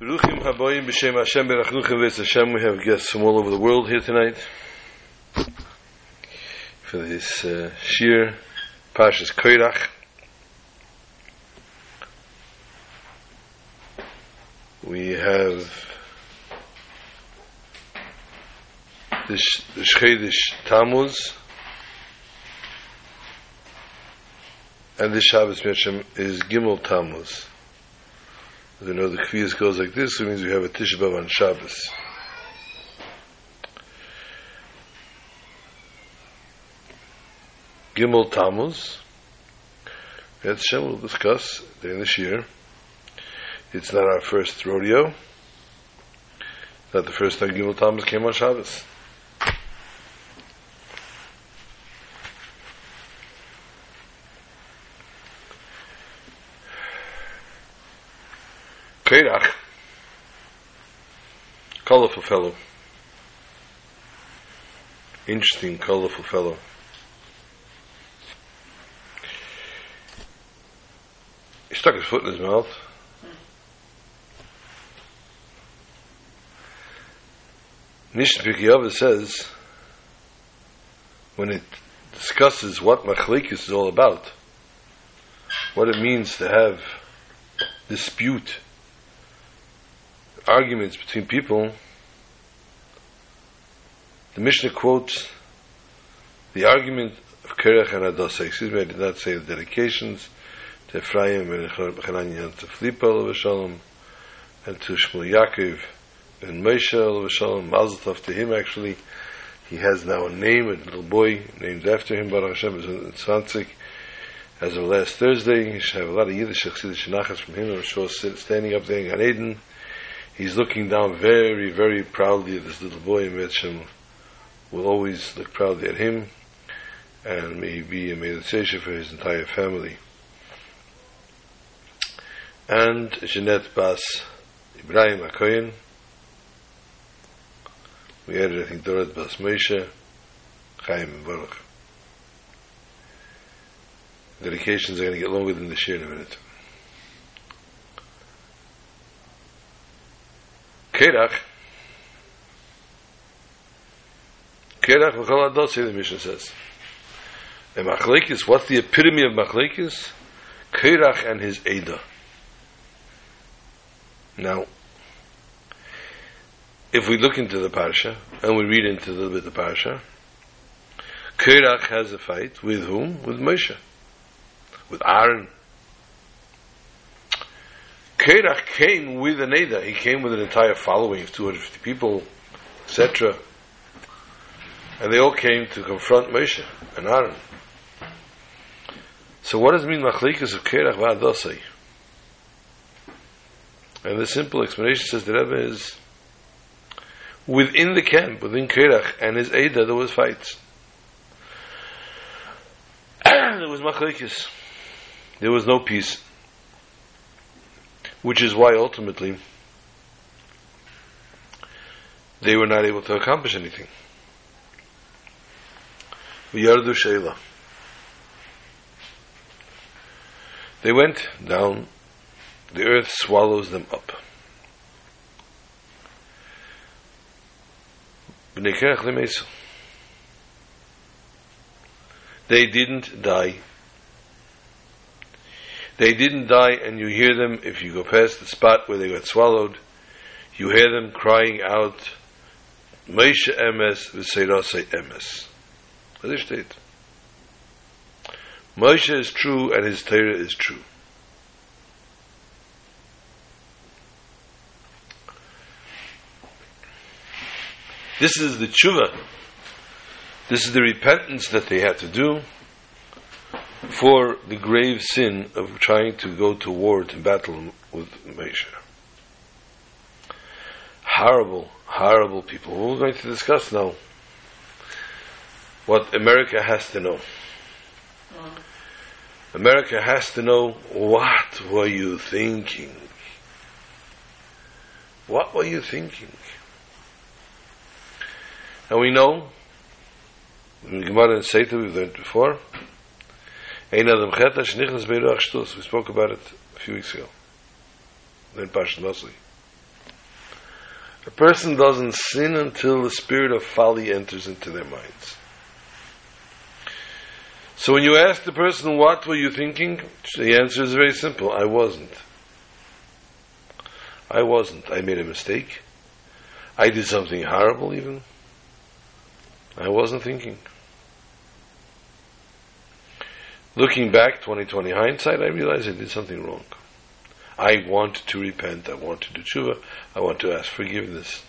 Beruchim haboyim b'shem Hashem berachnuchem v'etz Hashem. We have guests from all over the world here tonight for this uh, shir, Parshas Koirach. We have the, Sh- the Shchedish Tammuz and the Shabbos Mitzvah is Gimel Tammuz. As know the Kviyas goes like this, it means we have a Tisha B'Av on Shabbos. Gimel Tammuz. That's Shem will discuss during this year. It's not our first rodeo. It's not the first time Gimel Tammuz came on Shabbos. Kerach, colorful fellow, interesting, colorful fellow. He stuck his foot in his mouth. Pirkei says, when it discusses what Machlikis is all about, what it means to have dispute arguments between people, the Mishnah quotes the argument of Kerech and Adosai. Excuse me, I did not say the dedications to Ephraim and Chananya to Flipa Shalom and to Shmuel Yaakov and Moshe Shalom. Mazel Tov to him actually. He has now a name, a little boy named after him, Baruch Hashem, is in Tzvanzik. As of last Thursday, he should have a lot of Yiddish Chassidish Nachas from him. I'm sure standing up there in Gan Eden he's looking down very, very proudly at this little boy, Mitchum will always look proudly at him, and may he be a meditation for his entire family. And Jeanette Bas Ibrahim Akoyen, we added, I think, Dorat Bas Moshe, Chaim Baruch. Dedications are going to get longer than the share in a minute. Kerach. Kerach v'chol adosei, the Mishnah says. And Machlekes, what's the epitome of Machlekes? Kerach and his Eda. Now, if we look into the Parsha, and we read into a bit the Parsha, Kerach has a fight with whom? With Moshe. With Aaron. Kerach came with an Eda. He came with an entire following of 250 people, etc. And they all came to confront Moshe and Aaron. So what does it mean Machlikas of Kerach v'Adosai? And the simple explanation says the Rebbe is within the camp, within Kerach and his Eda, there was fights. there was Machlikas. There was no peace which is why ultimately they were not able to accomplish anything. V'yardu sheila. They went down, the earth swallows them up. They didn't die they didn't die, and you hear them if you go past the spot where they got swallowed. You hear them crying out, Moshe emes v'seirase emes. What state? Moshe is true, and his Torah is true. This is the tshuva. This is the repentance that they had to do for the grave sin of trying to go to war to battle with Moshe. Horrible, horrible people. We're going to discuss now what America has to know. America has to know what were you thinking? What were you thinking? And we know, in Gemara and Sotah we've learned before, Ein Adam Cheta Shnichnas Beiruach Shtus. We spoke about it a few weeks ago. Then Parshat Nosli. A person doesn't sin until the spirit of folly enters into their minds. So when you ask the person, what were you thinking? The answer is very simple. I wasn't. I wasn't. I made a mistake. I did something horrible even. I wasn't thinking. Looking back, 2020 hindsight, I realized I did something wrong. I want to repent. I want to do tshuva. I want to ask forgiveness.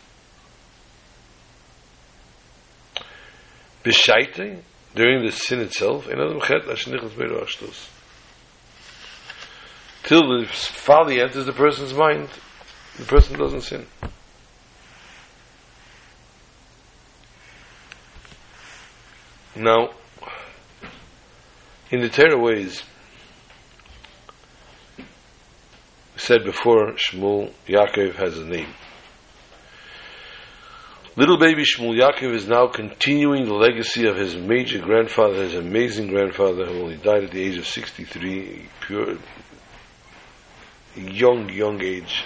Beshaite, during the sin itself, till the folly enters the person's mind, the person doesn't sin. Now, in the Torah ways, said before, Shmuel Yaakov has a name. Little baby Shmuel Yaakov is now continuing the legacy of his major grandfather, his amazing grandfather, who only died at the age of 63, pure, young, young age,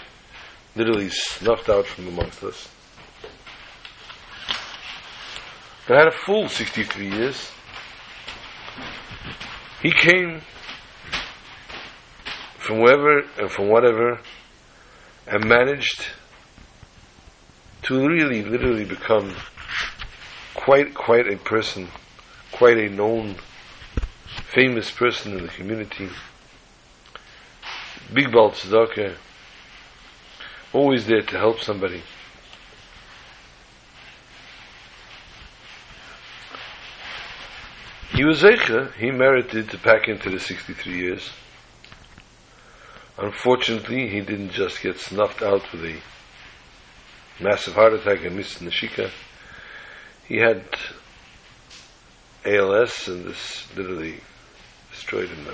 literally snuffed out from amongst us. But had a full 63 years. He came from wherever and from whatever and managed to really, literally become quite, quite a person, quite a known, famous person in the community. Big Bal Tzedakah, always there to help somebody. He was Zeicha, he merited to pack into the 63 years. Unfortunately, he didn't just get snuffed out with a massive heart attack and missed Nashika. He had ALS and this literally destroyed him.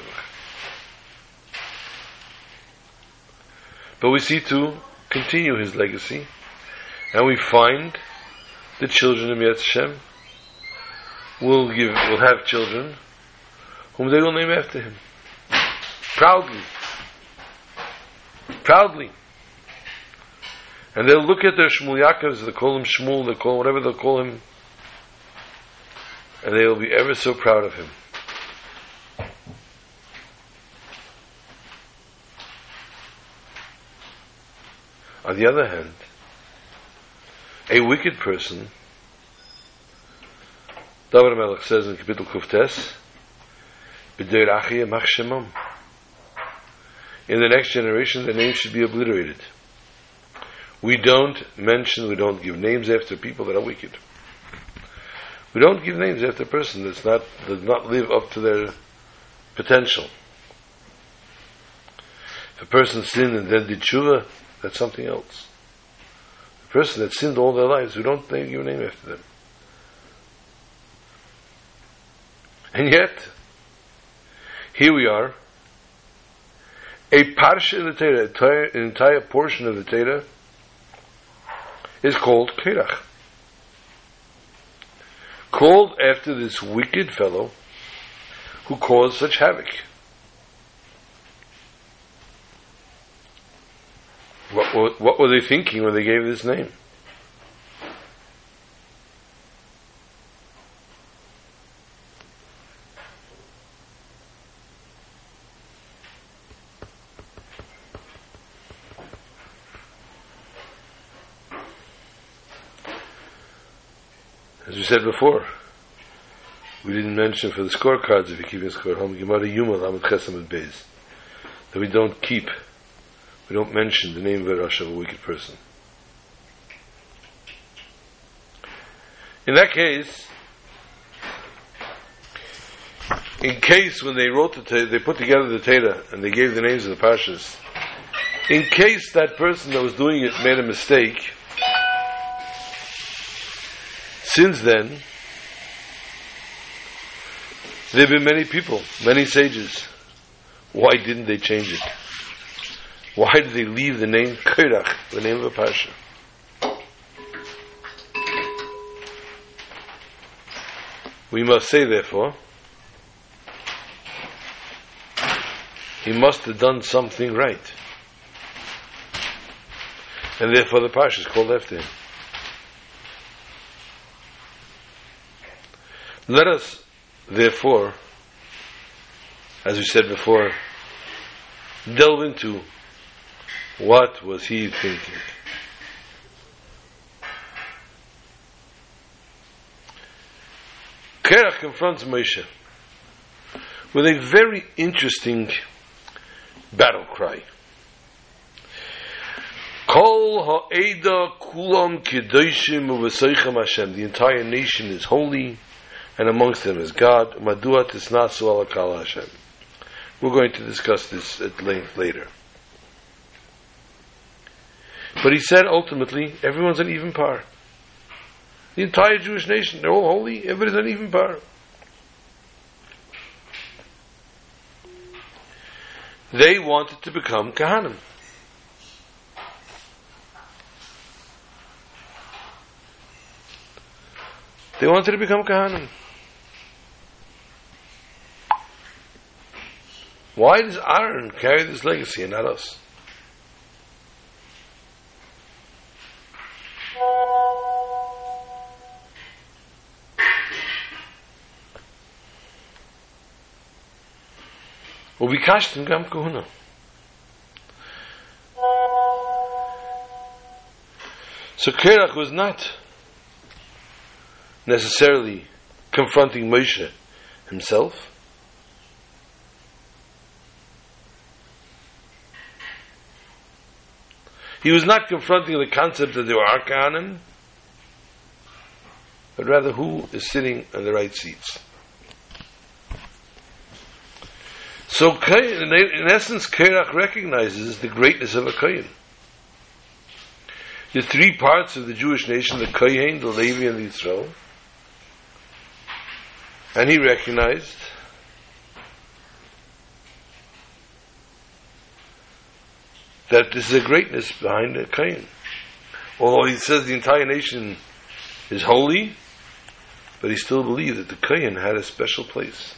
But we see to continue his legacy, and we find the children of Yetz will give will have children whom they will name after him. Proudly. Proudly. And they'll look at their Shmuel Yaakovs, they call him Shmuel, they call him whatever they'll call him, and they will be ever so proud of him. On the other hand, a wicked person David Melech says in Kapitel Kuftes, B'der Achia In the next generation, the name should be obliterated. We don't mention, we don't give names after people that are wicked. We don't give names after a person not, does not live up to their potential. If a person sinned and then did tshuva, that's something else. A person that sinned all their lives, we don't name, give a name after them. And yet, here we are, a parsha in the Torah, an entire portion of the Torah, is called Kirach. Called after this wicked fellow who caused such havoc. What, what were they thinking when they gave this name? Said before, we didn't mention for the scorecards if you're keeping score at home Gemara Yuma Lamed Chesam Beis that we don't keep, we don't mention the name of a Rasha of a wicked person. In that case, in case when they wrote the Torah, they put together the Torah and they gave the names of the Pashas, in case that person that was doing it made a mistake, since then, there have been many people, many sages. Why didn't they change it? Why did they leave the name Kairach, the name of a Pasha? We must say, therefore, he must have done something right. And therefore the parsha is called after him. Let us, therefore, as we said before, delve into what was he thinking. Kerach confronts Moshe with a very interesting battle cry. Kol ha'eda kulam kedoshim u'v'soichem Hashem. The entire nation is holy, and amongst them is God. Madua tisnasu ala Hashem. We're going to discuss this at length later. But he said ultimately, everyone's an even par. The entire Jewish nation, they're all holy, everybody's an even par. They wanted to become Kahanim. They wanted to become Kahanim. Why does Aaron carry this legacy and not us? וביקשתם גם כהונה. So Kerach was not necessarily confronting Moshe himself. He was not confronting the concept that there were Arkanim, but rather who is sitting in the right seats. So, in essence, Kerach recognizes the greatness of a Kohen. The three parts of the Jewish nation, the Kohen, the Levi, and the Yisrael. And he recognized that this is a greatness behind the Kohen. Although he says the entire nation is holy, but he still believed that the Kohen had a special place.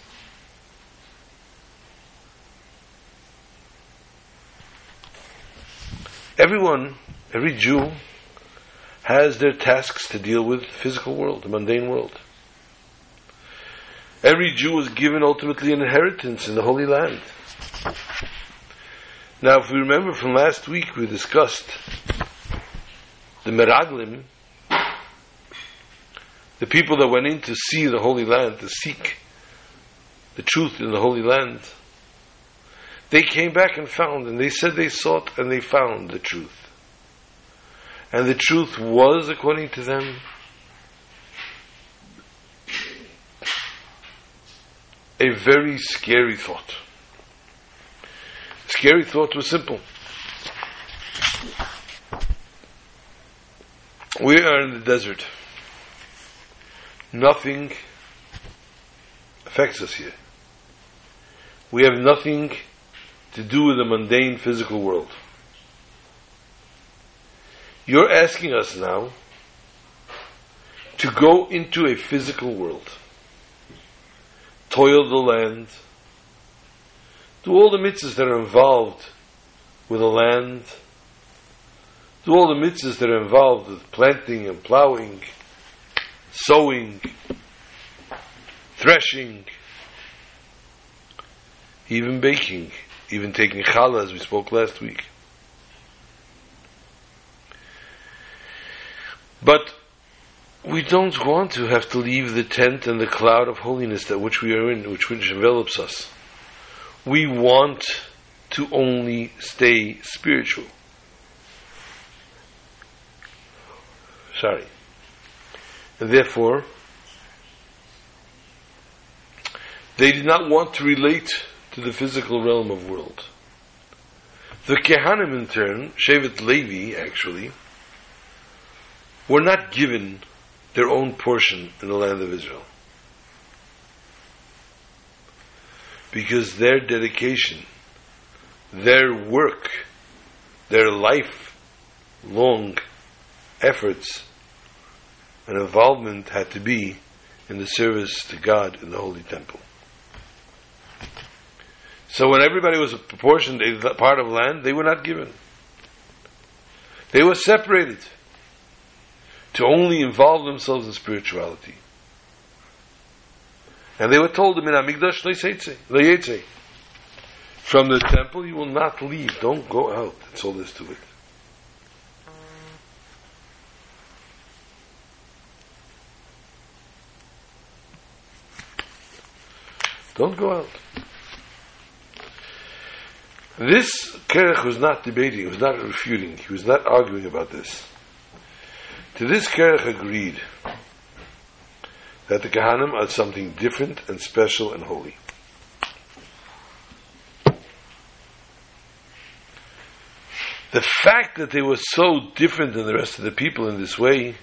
Everyone, every Jew, has their tasks to deal with the physical world, the mundane world. Every Jew was given ultimately an inheritance in the Holy Land. Now, if we remember from last week, we discussed the Meraglim, the people that went in to see the Holy Land, to seek the truth in the Holy Land. They came back and found, and they said they sought and they found the truth. And the truth was, according to them, a very scary thought. Scary thought was simple. We are in the desert. Nothing affects us here. We have nothing to do with the mundane physical world. You're asking us now to go into a physical world, toil the land, do all the mitzvahs that are involved with the land, do all the mitzvahs that are involved with planting and plowing, sowing, threshing, even baking even taking challah, as we spoke last week. But we don't want to have to leave the tent and the cloud of holiness that which we are in, which, which envelops us. We want to only stay spiritual. Sorry. And therefore, they did not want to relate to the physical realm of world. The Kehanim in turn, Shevet Levi actually, were not given their own portion in the land of Israel. Because their dedication, their work, their life long efforts and involvement had to be in the service to God in the Holy Temple. So when everybody was proportioned a part of land, they were not given. They were separated to only involve themselves in spirituality. And they were told in from the temple you will not leave. Don't go out. That's all there is to it. Don't go out. This Kerech was not debating, he was not refuting, he was not arguing about this. To this Kerech agreed that the Kahanim are something different and special and holy. The fact that they were so different than the rest of the people in this way,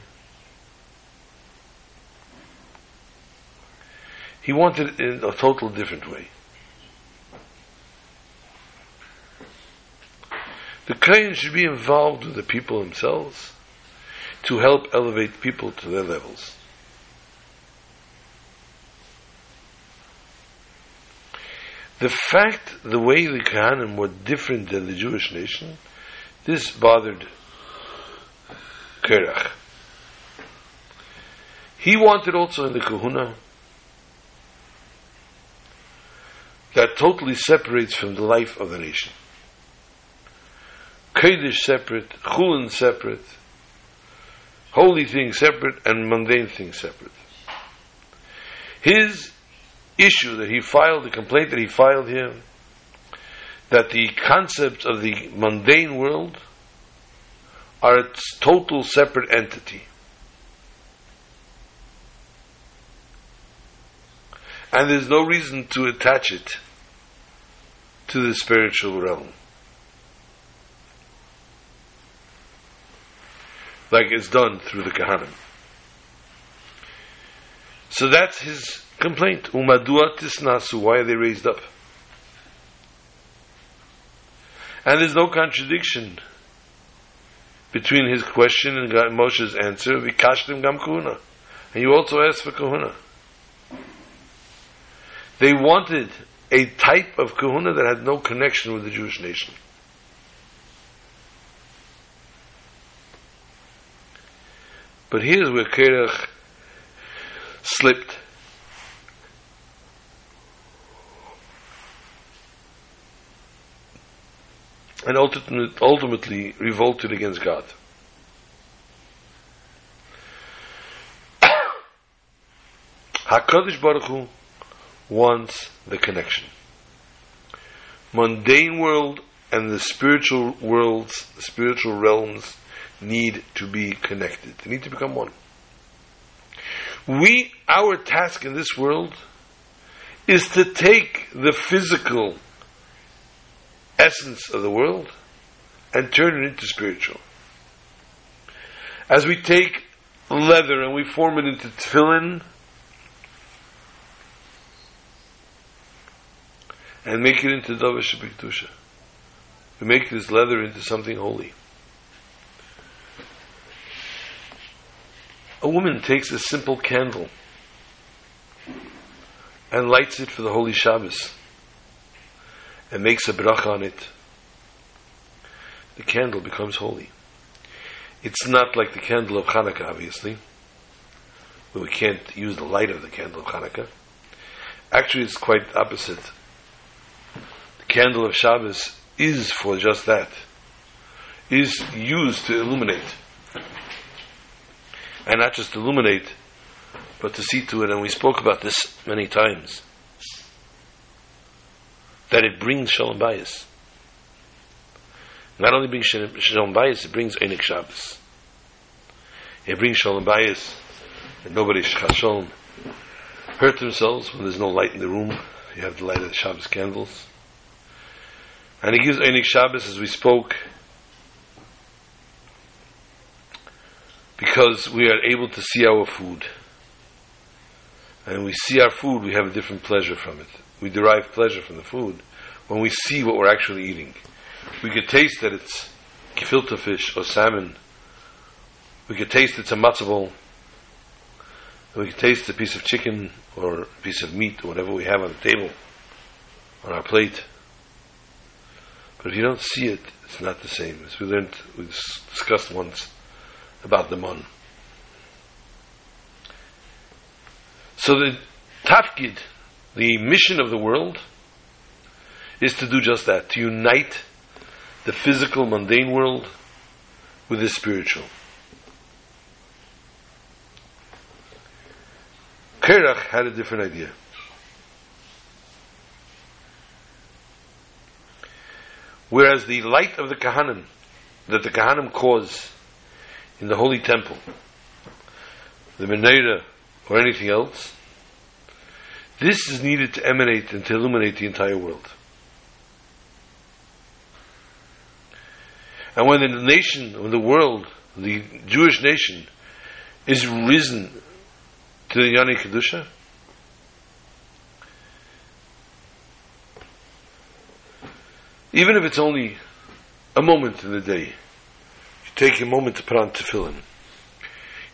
he wanted it in a total different way. The Kohen should be involved with the people themselves to help elevate people to their levels. The fact, the way the Kohanim were different than the Jewish nation, this bothered Kerach. He wanted also in the Kahuna that totally separates from the life of the nation. Kodesh separate, Chulin separate, holy things separate, and mundane things separate. His issue that he filed, the complaint that he filed here, that the concepts of the mundane world are a total separate entity. And there's no reason to attach it to the spiritual realm. Like it's done through the Kahanim. So that's his complaint. Umadua tisnasu, why are they raised up? And there's no contradiction between his question and Moshe's answer. Vikashtim gam kahuna. And you also asked for kahuna. They wanted a type of kahuna that had no connection with the Jewish nation. But here's where Kerach slipped. And ultimately revolted against God. HaKadosh Baruch Hu wants the connection. Mundane world and the spiritual worlds, spiritual realms need to be connected. They need to become one. We, our task in this world is to take the physical essence of the world and turn it into spiritual. As we take leather and we form it into tefillin and make it into davar shebikdusha. We make this leather into something holy. Woman takes a simple candle and lights it for the Holy Shabbos and makes a bracha on it. The candle becomes holy. It's not like the candle of Hanukkah, obviously, where we can't use the light of the candle of Hanukkah. Actually, it's quite opposite. The candle of Shabbos is for just that, is used to illuminate and not just illuminate, but to see to it. And we spoke about this many times that it brings shalom bayis. Not only brings shalom bayis, it brings enik Shabbos. It brings shalom bayis, and nobody shalom hurt themselves when there's no light in the room. You have the light of the Shabbos candles. And it gives enik Shabbos, as we spoke, because we are able to see our food. And when we see our food, we have a different pleasure from it. We derive pleasure from the food when we see what we're actually eating. We could taste that it's gefilte fish or salmon. We could taste it's a matzah bowl. We could taste a piece of chicken or a piece of meat or whatever we have on the table, on our plate. But if you don't see it, It's not the same. As we learned, we discussed once about the moon. So the tafkid, the mission of the world, is to do just that, to unite the physical, mundane world with the spiritual. Kerach had a different idea. Whereas the light of the Kahanim, that the Kahanim cause in the Holy Temple, the Menorah, or anything else, this is needed to emanate and to illuminate the entire world. And when the nation, when the world, the Jewish nation, is risen to the Yani Kedusha, even if it's only a moment in the day, take a moment to put on tefillin,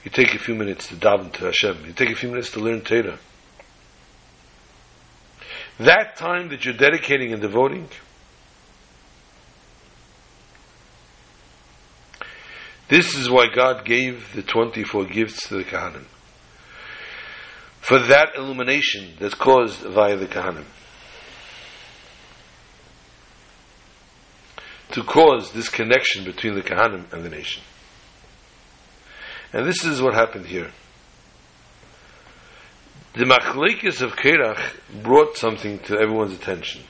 you take a few minutes to daven to Hashem, you take a few minutes to learn Torah. That time that you're dedicating and devoting, this is why God gave the 24 gifts to the Kahanim. For that illumination that's caused via the Kahanim. To cause this connection between the Kahanim and the nation. And this is what happened here. The Machlekes of Kerach brought something to everyone's attention.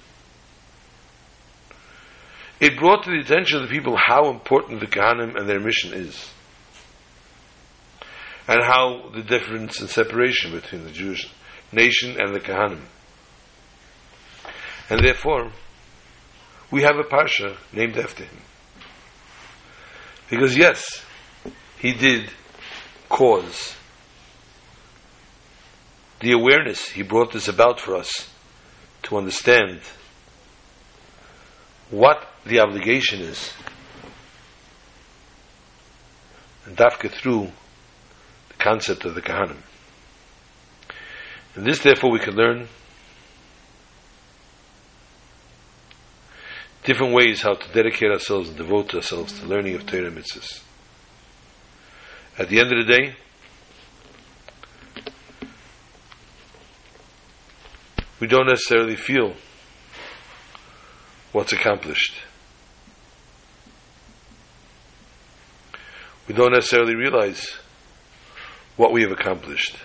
It brought to the attention of the people how important the Kahanim and their mission is. And how the difference and separation between the Jewish nation and the Kahanim. And therefore, we have a parsha named after him. Because yes, he did cause the awareness, he brought this about for us to understand what the obligation is. And Dafka through the concept of the Kahanim. And this therefore we can learn different ways how to dedicate ourselves and devote ourselves to learning of Torah mitzvahs. At the end of the day, we don't necessarily feel what's accomplished. We don't necessarily realize what we have accomplished.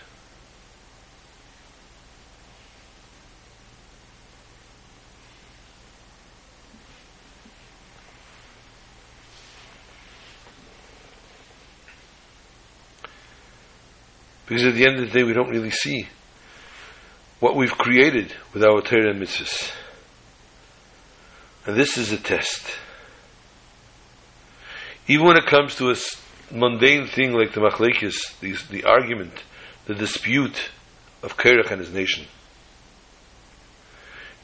Because at the end of the day, we don't really see what we've created with our Torah and mitzvahs. And this is a test. Even when it comes to a mundane thing like the machlekes, the, the argument, the dispute of Kerach and his nation,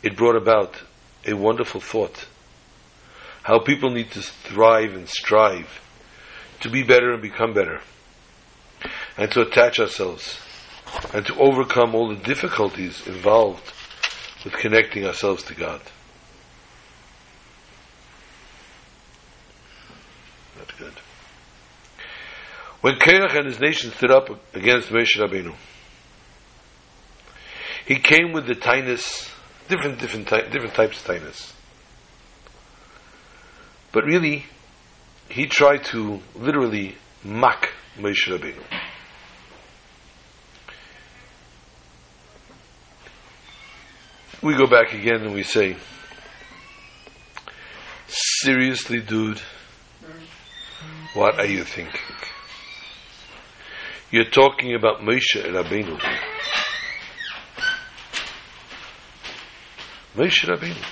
it brought about a wonderful thought. How people need to thrive and strive to be better and become better and to attach ourselves and to overcome all the difficulties involved with connecting ourselves to God. That's good. When Kerach and his nation stood up against Moshe Rabbeinu, he came with the tinus, different, different, different types of tinus. But really, he tried to literally mock Moshe Rabbeinu. We go back again and we say, seriously, dude, what are you thinking? You're talking about Moshe Rabbeinu. Moshe Rabbeinu.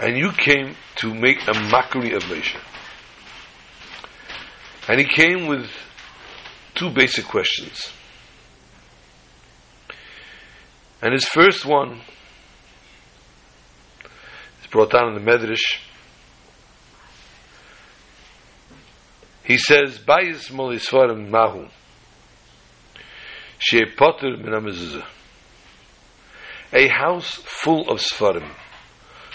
And you came to make a mockery of Moshe. And he came with two basic questions. And his first one is brought down in the Medrash. He says, Bayis molisvarim mahu, she potter min A house full of svarim,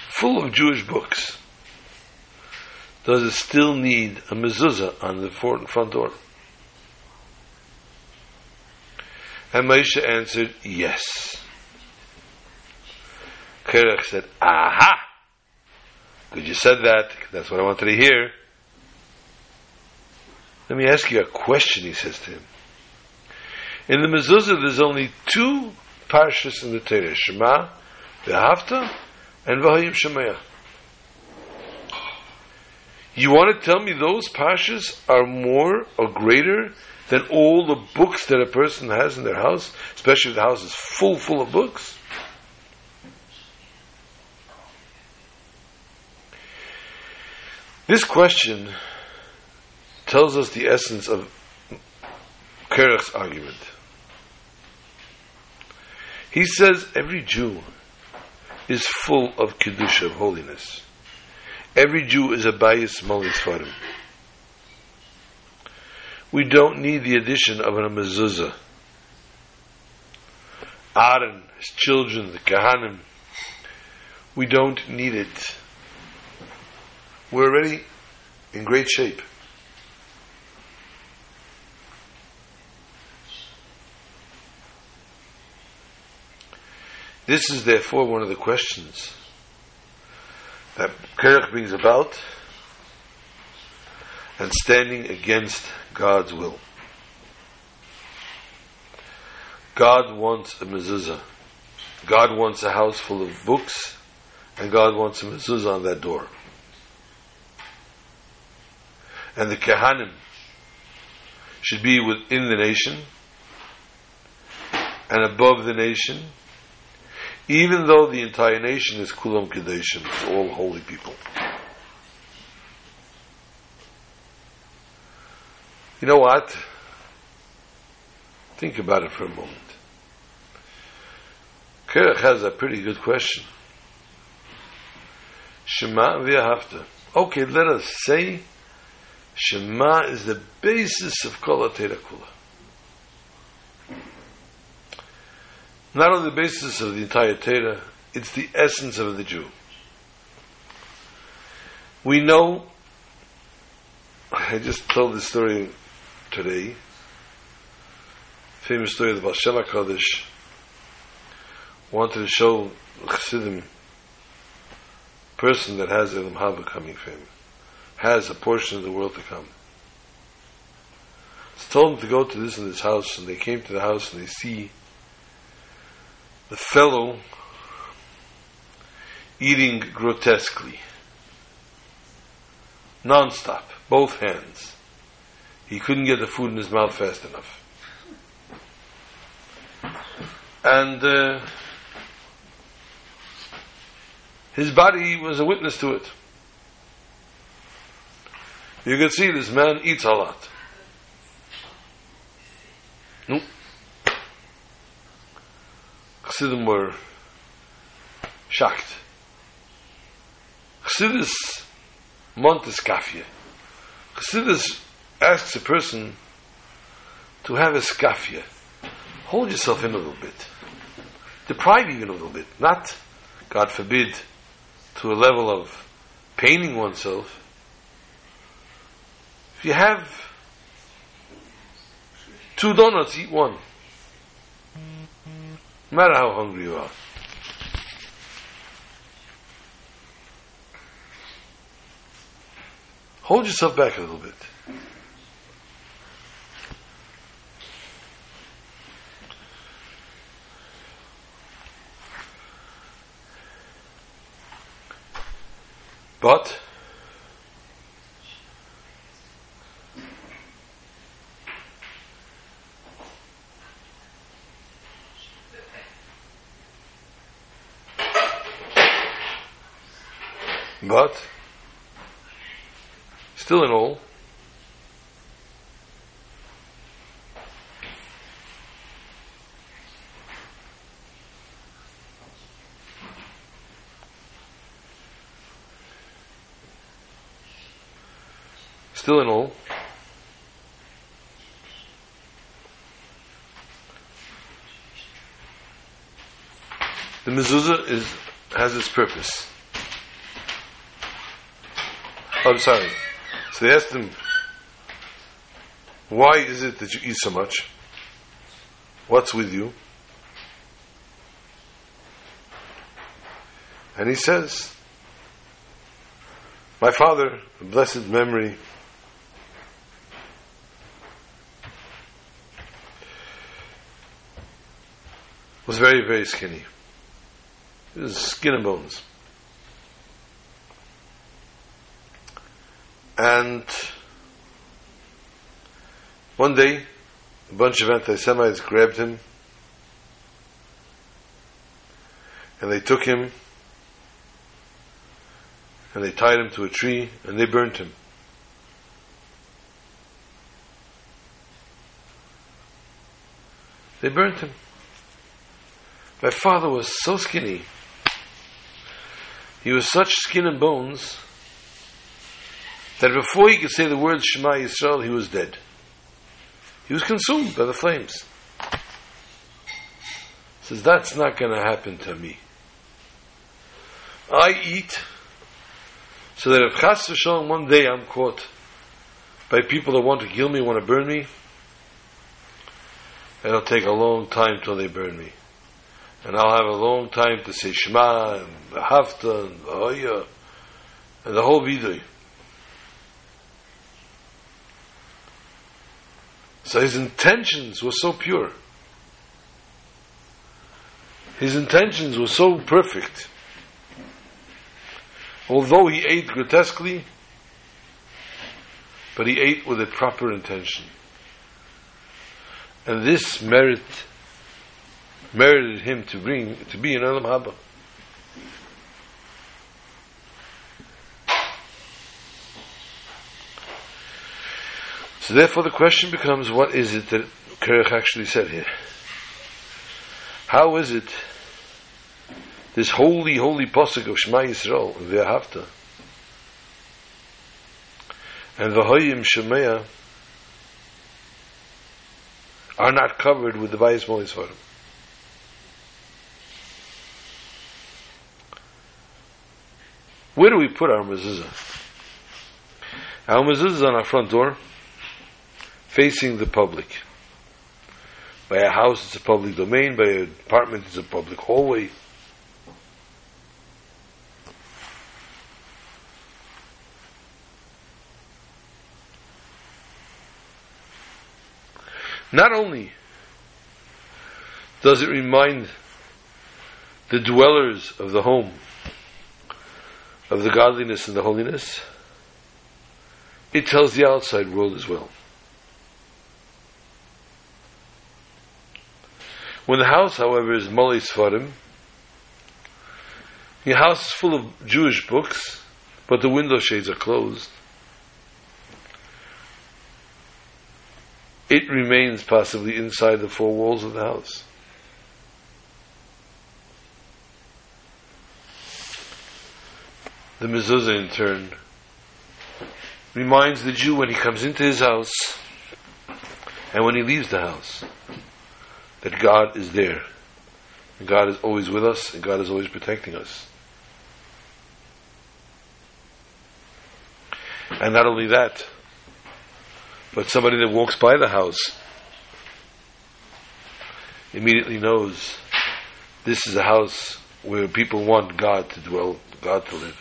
full of Jewish books, does it still need a mezuzah on the front door? And Moshe answered, yes. Kerech said, aha! Good, you said that. That's what I wanted to hear. Let me ask you a question, he says to him. In the mezuzah, there's only two parshas in the Torah, Shema, V'ahavta, and V'hayim Shemaya. You want to tell me those parshas are more or greater than all the books that a person has in their house, especially if the house is full, full of books? This question tells us the essence of Kerech's argument. He says every Jew is full of Kedusha, of holiness. Every Jew is a bias him. We don't need the addition of an mezuzah. Aaron, his children, the Kahanim, we don't need it. We're already in great shape. This is therefore one of the questions that Kerech brings about and standing against God's will. God wants a mezuzah. God wants a house full of books, and God wants a mezuzah on that door. And the Kehanim should be within the nation and above the nation even though the entire nation is Kulam Kadeshim, it's all holy people. You know what? Think about it for a moment. Kerech has a pretty good question. Shema v'ahavta. Okay, let us say Shema is the basis of Kol Kula. not on the basis of the entire Torah, it's the essence of the Jew. We know, I just told this story today, famous story of the Baal Shem HaKadosh, wanted to show Chassidim, person that has Olam Haba coming for him, has a portion of the world to come. He told them to go to this and this house, and they came to the house and they see the fellow eating grotesquely, non-stop, both hands. He couldn't get the food in his mouth fast enough. And uh, his body was a witness to it. You can see this man eats a lot. No. Chassidim were shocked. Chassidus montes kafia. Chassidus asks a person to have a skafia. Hold yourself in a little bit. Deprive even a little bit. Not, God forbid, to a level of paining oneself. If you have two donuts, eat one. No matter how hungry you are. Hold yourself back a little bit. But But, still in all, still in all, the mezuzah is has its purpose. I'm sorry. So they asked him, why is it that you eat so much? What's with you? And he says, My father, blessed memory, was very, very skinny. He was skin and bones. And one day, a bunch of anti Semites grabbed him and they took him and they tied him to a tree and they burnt him. They burnt him. My father was so skinny. He was such skin and bones that before he could say the words Shema Yisrael, he was dead. He was consumed by the flames. He says, that's not going to happen to me. I eat so that if Chas v'shalom one day I'm caught by people that want to kill me, want to burn me, it'll take a long time till they burn me. And I'll have a long time to say Shema and Hafta and the Hoya and the whole Vidui. So his intentions were so pure. His intentions were so perfect. Although he ate grotesquely, but he ate with a proper intention. And this merit merited him to bring to be in Olam Haba. So therefore the question becomes, what is it that Kerech actually said here? How is it this holy, holy posuk of Shema Yisrael, V'ahavta, and V'hoyim Shemaya are not covered with the Vayis Molis Varim? Where do we put our mezuzah? Our mezuzah is on our front door facing the public. By a house, it's a public domain. By an apartment, it's a public hallway. Not only does it remind the dwellers of the home of the godliness and the holiness, it tells the outside world as well. When the house, however, is Molly Sfarim, the house is full of Jewish books, but the window shades are closed. It remains possibly inside the four walls of the house. The mezuzah, in turn, reminds the Jew when he comes into his house and when he leaves the house that God is there. And God is always with us, and God is always protecting us. And not only that, but somebody that walks by the house immediately knows this is a house where people want God to dwell, God to live.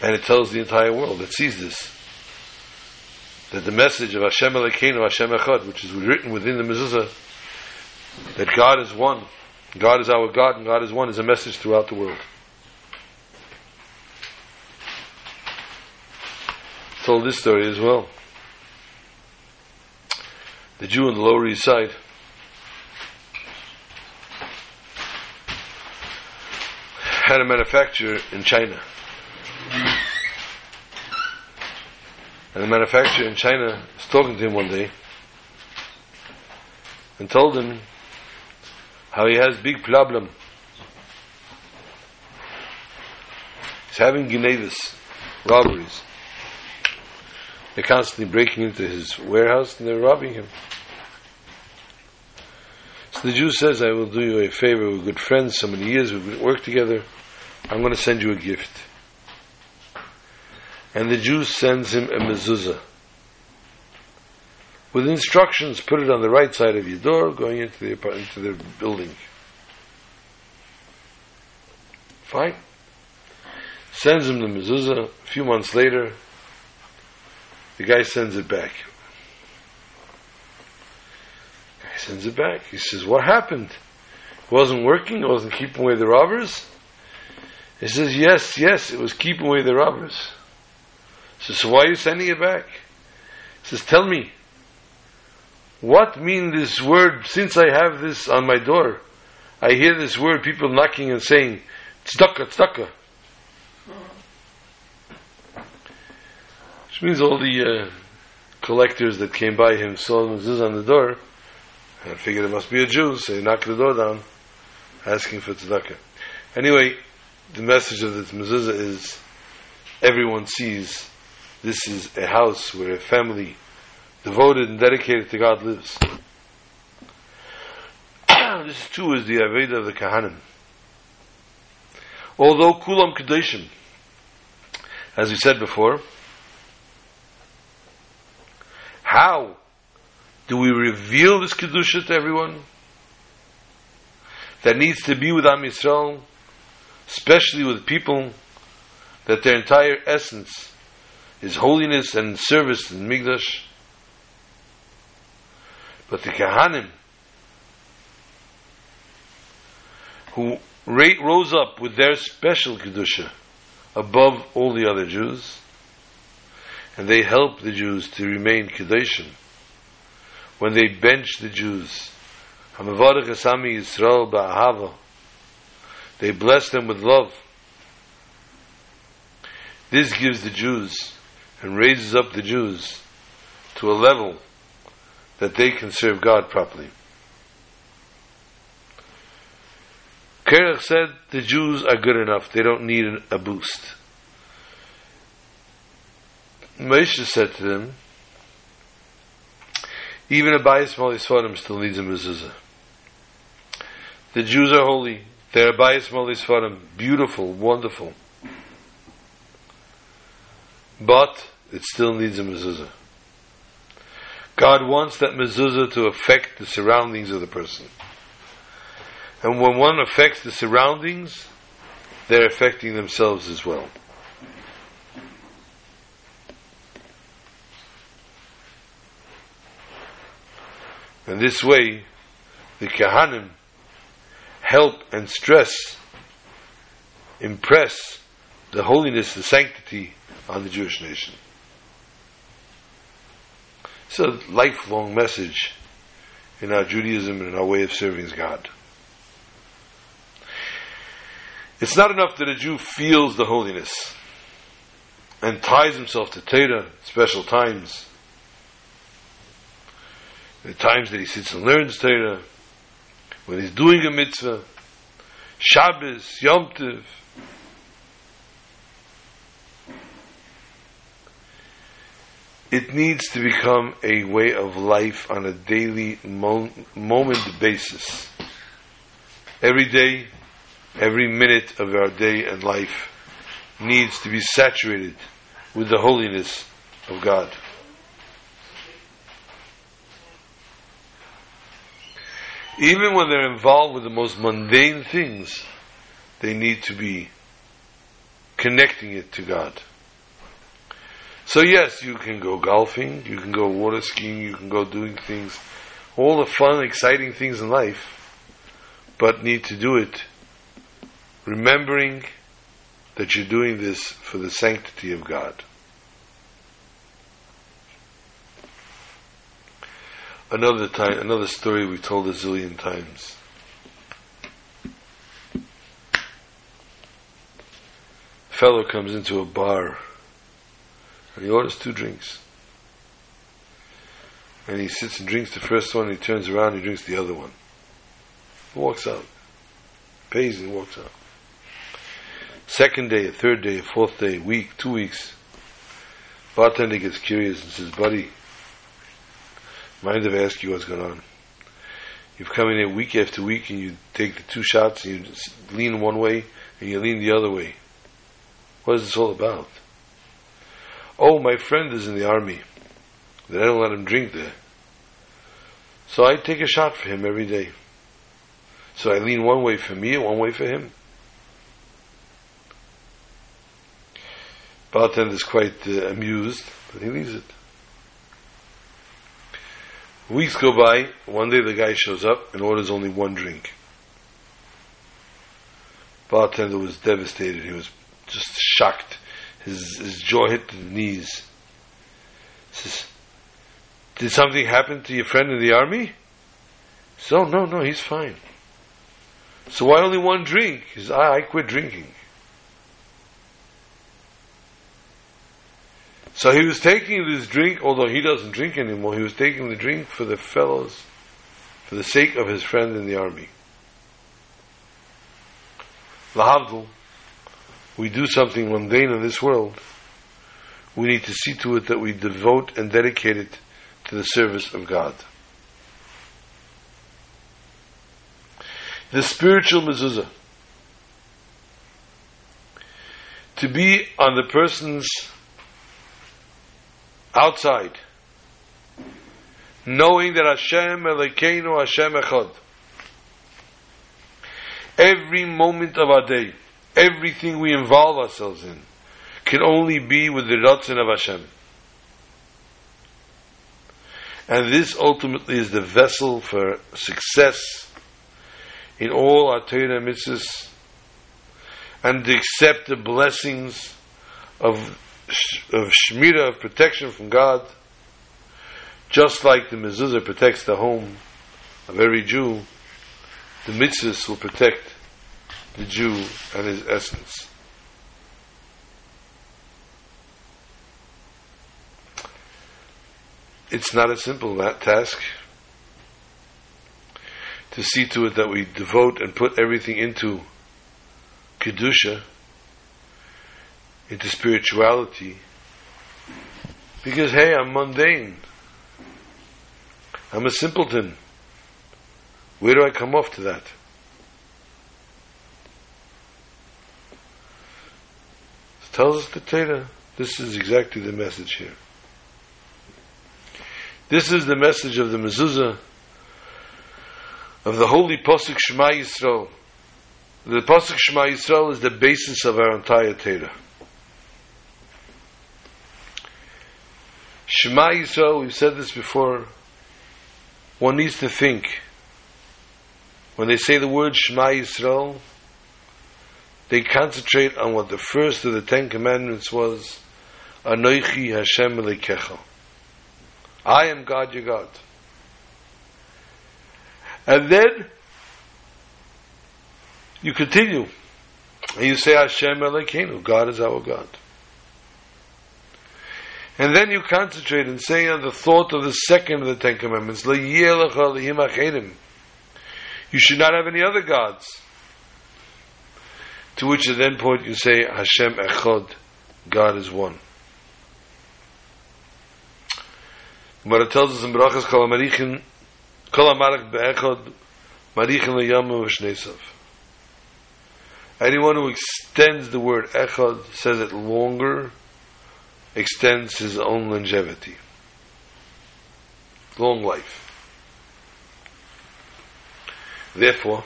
And it tells the entire world that sees this that the message of Hashem Elokeinu, Hashem Echad, which is written within the mezuzah, that God is one, God is our God, and God is one, is a message throughout the world. Told this story as well. The Jew on the Lower East Side had a manufacturer in China. And the manufacturer in China was talking to him one day and told him how he has big problem. He's having Genevis, robberies. They're constantly breaking into his warehouse and they're robbing him. So the Jew says, I will do you a favor. We're good friends, so many years, we've worked together. I'm going to send you a gift. And the Jew sends him a mezuzah with instructions, put it on the right side of your door going into the, into the building. Fine. Sends him the mezuzah. A few months later, the guy sends it back. The guy sends it back. He says, What happened? It wasn't working? It wasn't keeping away the robbers? He says, Yes, yes, it was keeping away the robbers. He says, So why are you sending it back? He says, Tell me, what mean this word, since I have this on my door, I hear this word, people knocking and saying, tzedakah, tzedakah. Which means all the uh, collectors that came by him saw mezuzah on the door, and figured it must be a Jew, so they knocked the door down, asking for tzedakah. Anyway, the message of this mezuzah is, everyone sees this is a house where a family devoted and dedicated to God lives. this too is the Aveda of the Kahanim. Although Kulam Kedoshim, as we said before, how do we reveal this Kedusha to everyone? That needs to be with Am Yisrael, especially with people that their entire essence is holiness and service in Migdash. But the Kahanim, who rose up with their special Kedusha above all the other Jews, and they help the Jews to remain Kedoshim, when they bench the Jews, Yisrael ba'ahava, they bless them with love. This gives the Jews and raises up the Jews to a level that they can serve God properly. Kerach said the Jews are good enough, they don't need a boost. Moshe said to them, even a bias Sfarim still needs a mezuzah. The Jews are holy. They're a bias Sfarim, beautiful, wonderful. But it still needs a mezuzah. God wants that mezuzah to affect the surroundings of the person. And when one affects the surroundings, they're affecting themselves as well. And this way, the Kahanim help and stress, impress the holiness, the sanctity on the Jewish nation. It's a lifelong message in our Judaism and in our way of serving God. It's not enough that a Jew feels the holiness and ties himself to Torah, special times. The times that he sits and learns Torah, when he's doing a mitzvah, Shabbos, Yom Tov, it needs to become a way of life on a daily mo- moment basis. Every day, every minute of our day and life needs to be saturated with the holiness of God. Even when they're involved with the most mundane things, they need to be connecting it to God. So yes, you can go golfing, you can go water skiing, you can go doing things, all the fun, exciting things in life, but need to do it remembering that you're doing this for the sanctity of God. Another time, another story we've told a zillion times. A fellow comes into a bar and he orders two drinks. And he sits and drinks the first one, he turns around, he drinks the other one. He walks out. Pays and walks out. Second day, a third day, a fourth day, week, two weeks. Bartender gets curious and says, Buddy, mind if I ask you what's going on? You've come in here week after week and you take the two shots and you lean one way and you lean the other way. What is this all about? Oh, my friend is in the army. Then I don't let him drink there. So I take a shot for him every day. So I lean one way for me and one way for him. Bartender is quite uh, amused, but he leaves it. Weeks go by. One day the guy shows up and orders only one drink. Bartender was devastated. He was just shocked. His, his jaw hit the knees. Says, Did something happen to your friend in the army? So, oh, no, no, he's fine. So why only one drink? He says, I, I quit drinking. So he was taking this drink, although he doesn't drink anymore, he was taking the drink for the fellows, for the sake of his friend in the army. L'havdil, we do something mundane in this world, we need to see to it that we devote and dedicate it to the service of God. The spiritual mezuzah. To be on the person's outside, knowing that Hashem Elokeinu Hashem Echad. Every moment of our day, everything we involve ourselves in, can only be with the Ratzon of Hashem. And this ultimately is the vessel for success in all our Torah mitzvahs and to accept the blessings of of shmira, of protection from God, just like the mezuzah protects the home of every Jew, the mitzvahs will protect the Jew and his essence. It's not a simple task to see to it that we devote and put everything into kedusha into spirituality because hey, I'm mundane. I'm a simpleton. Where do I come off to that? Tells us the Torah. This is exactly the message here. This is the message of the mezuzah of the holy Pasuk Shema Yisrael. The Pasuk Shema Yisrael is the basis of our entire Torah. Shema Yisrael, we've said this before, one needs to think. When they say the word Shema Yisrael, they concentrate on what the first of the Ten Commandments was, Anoichi Hashem Elokecha. I am God your God. And then you continue. And you say Hashem Elokeinu, God is our God. And then you concentrate and say on the thought of the second of the Ten Commandments, You should not have any other gods. To which at then point you say, Hashem Echad, God is one. But it tells us in Barachas Kol HaMarichin, Kol HaMarach Be'echad, Marichin Le'yamu V'shnesav. Anyone who extends the word Echad, says it longer, extends his own longevity, long life. Therefore,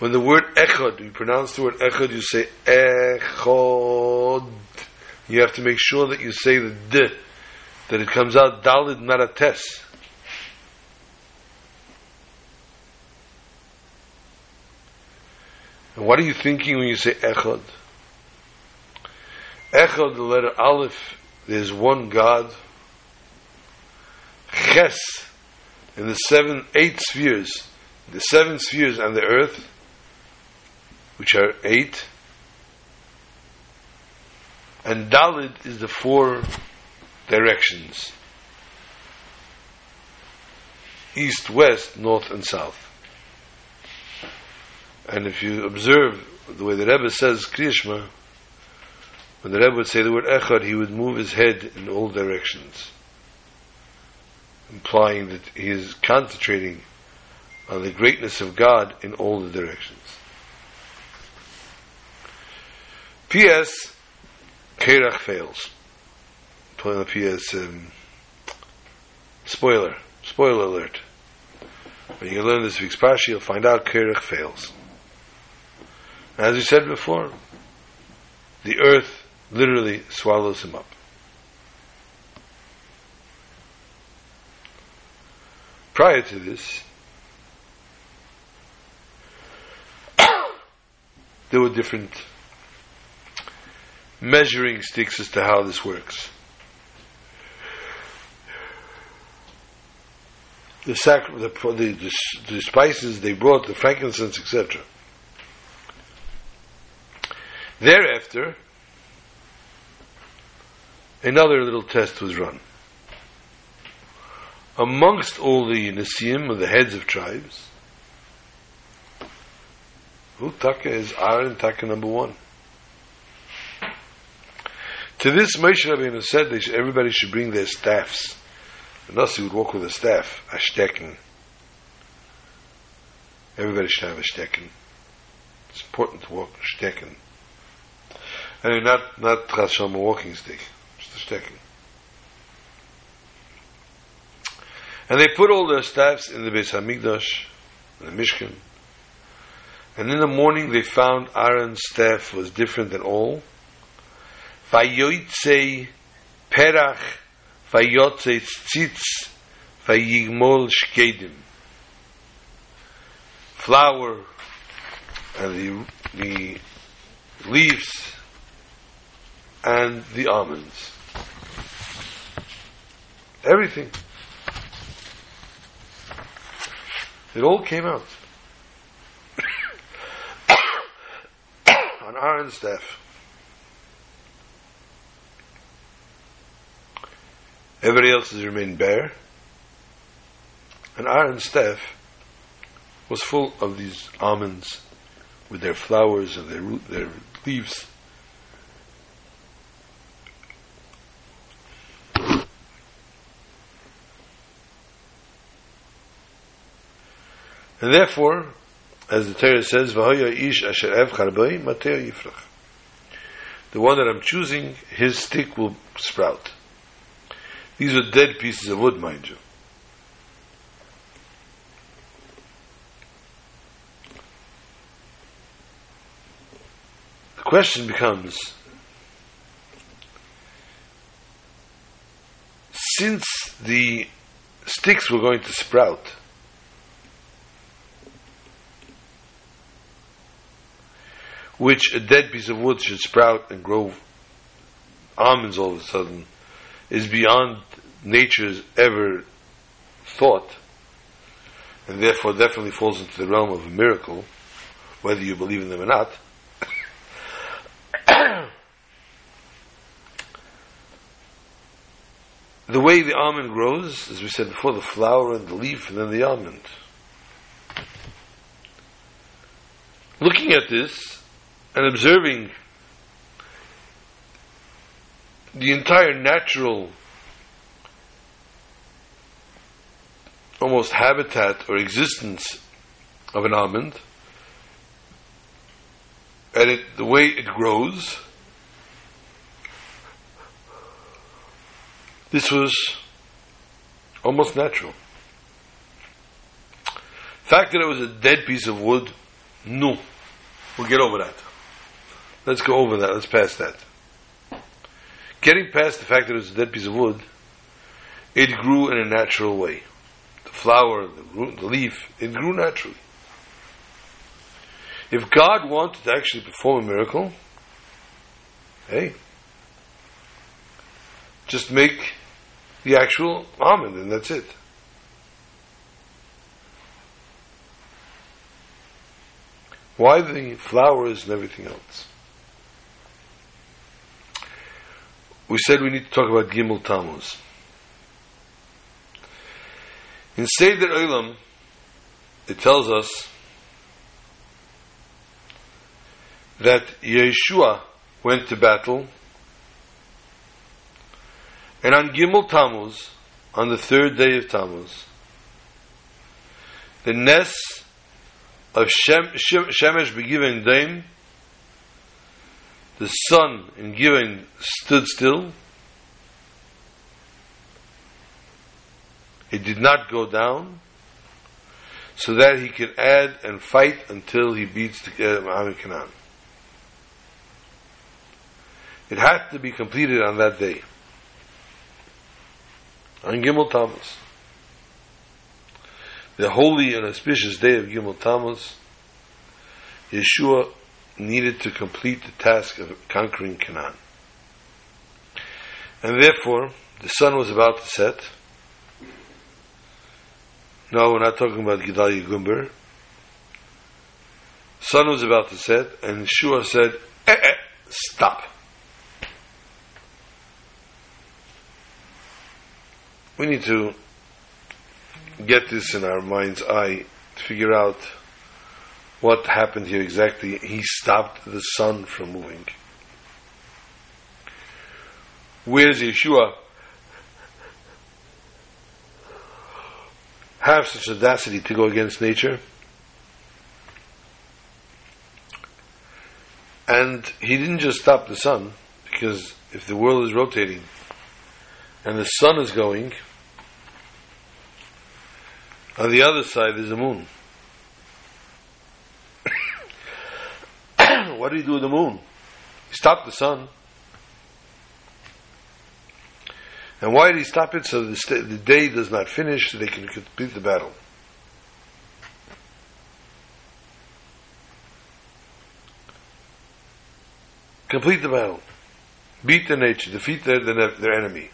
when the word echad, you pronounce the word echad, you say echad. You have to make sure that you say the d, that it comes out dalid, not a tes. And what are you thinking when you say echad? Echad, the letter Aleph, there's one God. Ches, in the seven, eight spheres, the seven spheres on the earth, which are eight. And Dalit is the four directions east, west, north, and south. And if you observe the way the Rebbe says Kriyashma, when the Rebbe would say the word Echad, he would move his head in all directions, implying that he is concentrating on the greatness of God in all the directions. P.S. Kerach fails. P.S. Um, spoiler. Spoiler alert. When you learn this week's Parsha, you'll find out Kerach fails. As we said before, the earth literally swallows him up. Prior to this, there were different measuring sticks as to how this works. The, sac- the, the, the, the spices they brought, the frankincense, etc. Thereafter, another little test was run. Amongst all the Nesiim, the heads of tribes, who Taka is Aaron Taka number one. To this, Moshe Rabbeinu said that everybody should bring their staffs. The Nasi would walk with a staff, a stecken. Everybody should have a stecken. It's important to walk a. I mean, not not Chasham, a walking stick, just a stecken. And they put all their staffs in the Beis Hamikdash, in the Mishkan. And in the morning they found Aaron's staff was different than all. Vayoytze perach, vayotze tzitz, vayigmol shkedim. Flower and the, the leaves and the almonds. Everything. It all came out. On Aaron's staff. Everybody else has remained bare. And Aaron's staff was full of these almonds with their flowers and their, root, their leaves. And therefore, as the Torah says, "V'hoya ish asher ev charboi mateo yifrach." The one that I'm choosing, his stick will sprout. These are dead pieces of wood, mind you. The question becomes since the sticks were going to sprout, which a dead piece of wood should sprout and grow almonds all of a sudden, is beyond nature's ever thought, and therefore definitely falls into the realm of a miracle, whether you believe in them or not. the way the almond grows, as we said before, the flower and the leaf and then the almond. Looking at this, and observing the entire natural almost habitat or existence of an almond and it, the way it grows this was almost natural the fact that it was a dead piece of wood no we'll get over that Let's go over that. Let's pass that. Getting past the fact that it was a dead piece of wood, it grew in a natural way. The flower, the, root, the leaf, it grew naturally. If God wanted to actually perform a miracle, hey, just make the actual almond and that's it. Why the flowers and everything else? We said we need to talk about Gimel Tammuz. In Seder Olam, it tells us that Yeshua went to battle, and on Gimel Tammuz, on the third day of Tammuz, the Nes of Shem, Shemesh Begiven Daim, the sun in Givon stood still. It did not go down, so that he can add and fight until he beats the uh, Canaan. It had to be completed on that day. On Gimel Tammuz. The holy and auspicious day of Gimel Tammuz, Yeshua needed to complete the task of conquering Canaan. And therefore, the sun was about to set. No, we're not talking about Gedalia Gumber. Sun was about to set, and Shua said, eh, eh, stop. We need to get this in our mind's eye to figure out what happened here exactly. He stopped the sun from moving. Where's Yeshua have such audacity to go against nature? And he didn't just stop the sun, because if the world is rotating and the sun is going, on the other side there's a moon. What did he do with the moon? He stopped the sun. And why did he stop it? So the, st- the day does not finish, so they can complete the battle. Complete the battle. Beat the nature, defeat their, their, their enemy.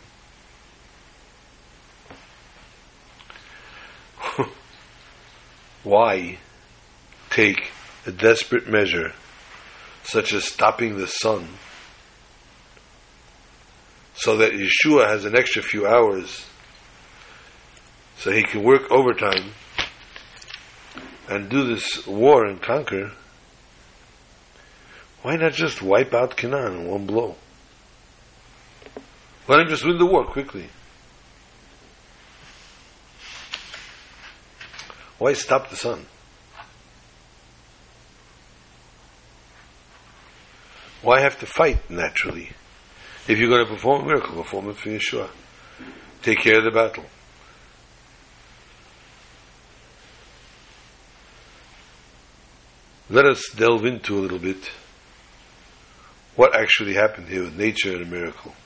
why take a desperate measure such as stopping the sun so that Yeshua has an extra few hours so he can work overtime and do this war and conquer, why not just wipe out Canaan in one blow? Why not just win the war quickly? Why stop the sun? Why have to fight naturally? If you're going to perform a miracle, perform it for Yeshua. Take care of the battle. Let us delve into a little bit what actually happened here with nature and a miracle.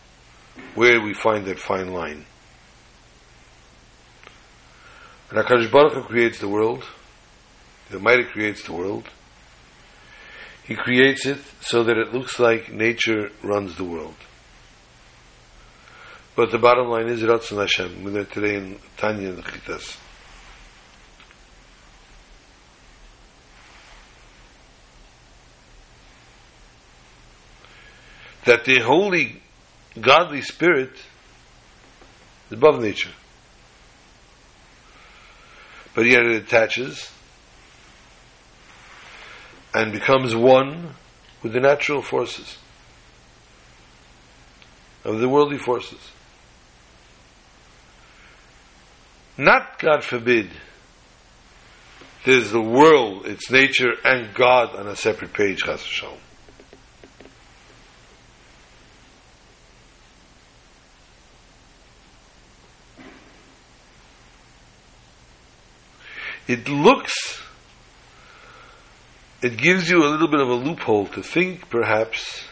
Where we find that fine line. And HaKadosh Baruch Hu creates the world. The Almighty creates the world. He creates it so that it looks like nature runs the world. But the bottom line is Ratzon Hashem. We learned today in Tanya and Chitas. That the holy, godly spirit is above nature but yet it attaches and becomes one with the natural forces of the worldly forces. Not, God forbid, there's the world, its nature, and God on a separate page, Chas v'shalom. it looks, it gives you a little bit of a loophole to think, perhaps,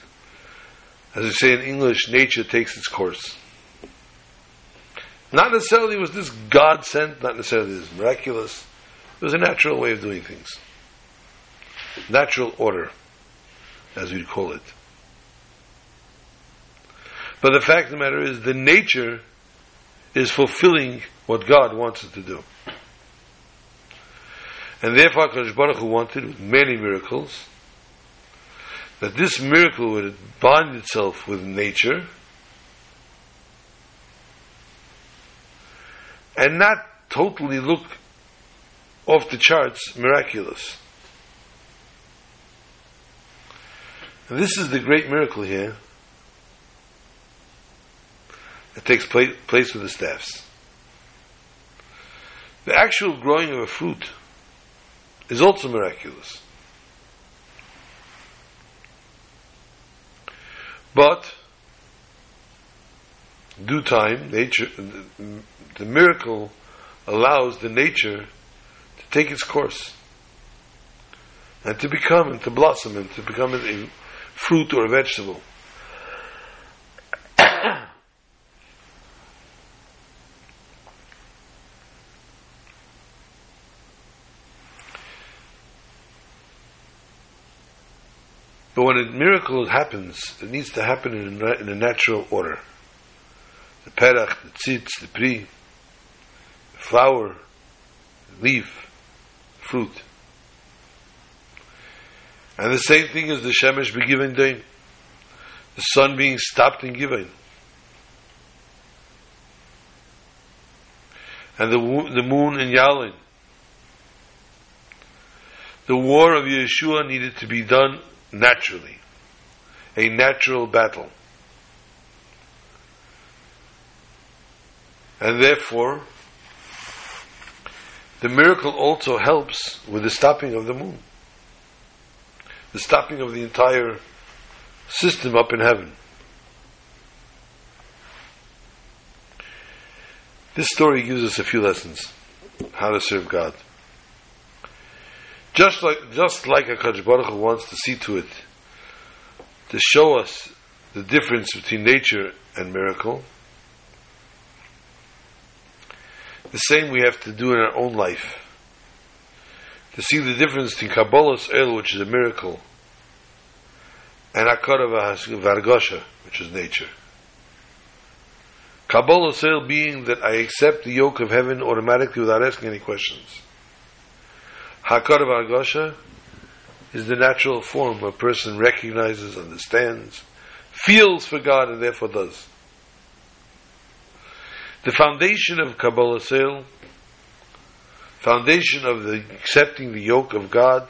as we say in English, nature takes its course. Not necessarily was this God sent, not necessarily this miraculous. It was a natural way of doing things. Natural order, as we'd call it. But the fact of the matter is, the nature is fulfilling what God wants it to do. And therefore HaKadosh Baruch Hu wanted, with many miracles, that this miracle would bind itself with nature and not totally look off the charts miraculous. And this is the great miracle here that takes place with the staffs. The actual growing of a fruit is also miraculous. But due time, nature, the, the miracle allows the nature to take its course and to become and to blossom and to become a fruit or a vegetable. But when a miracle happens, it needs to happen in a, in a natural order. The perach, the tzitz, the pri, the flower, the leaf, the fruit. And the same thing is the shemesh be given day, The sun being stopped and given. And the, the moon in Yalin. The war of Yeshua needed to be done naturally, a natural battle. And therefore, the miracle also helps with the stopping of the moon, the stopping of the entire system up in heaven. This story gives us a few lessons how to serve God. Just like, just like a Baruch Hu wants to see to it, to show us the difference between nature and miracle, the same we have to do in our own life. To see the difference between Kabbalas Ol, which is a miracle, and Akara Vargosha, which is nature. Kabbalas Ol being that I accept the yoke of heaven automatically without asking any questions. Hakar Vargosha is the natural form a person recognizes, understands, feels for God, and therefore does. The foundation of Kabbalah Sale, foundation of the accepting the yoke of God,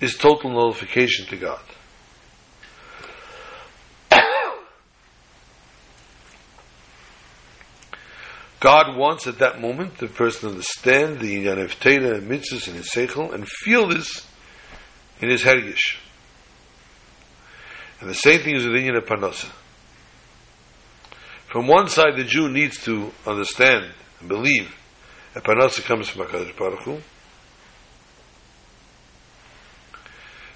is total nullification to God. God wants at that moment the person to understand the Inyan of Teda and Mitzvahs in his Seichel and feel this in his Hergish. And the same thing is with the Inyan of Parnasa. From one side, the Jew needs to understand and believe that Parnasa comes from HaKadosh Baruch Hu.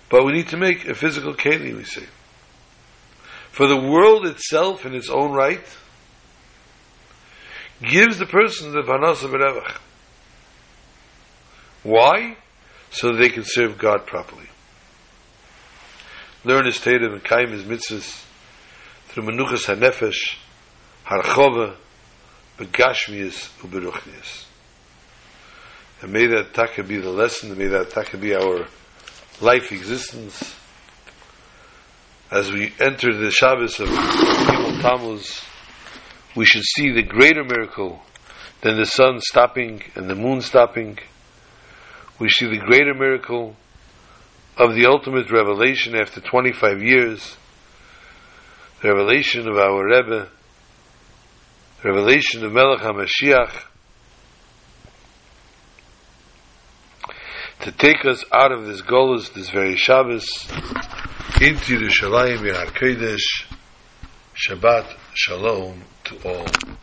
But we need to make a physical keli, we say. For the world itself in its own right gives the person the Parnasa Berevach. Why? So they can serve God properly. Learn his Tatum and Kaim his mitzvahs through Menuchas HaNefesh, Harchova, Begashmias, Uberuchnias. And may that taka be the lesson, and may that taka be our life existence as we enter the Shabbos of Gimel Tammuz we should see the greater miracle than the sun stopping and the moon stopping. We see the greater miracle of the ultimate revelation after 25 years, the revelation of our Rebbe, the revelation of Melech HaMashiach, to take us out of this Golas, this very Shabbos, into the Shalayim Yahar Kodesh, Shabbat Shalom to all.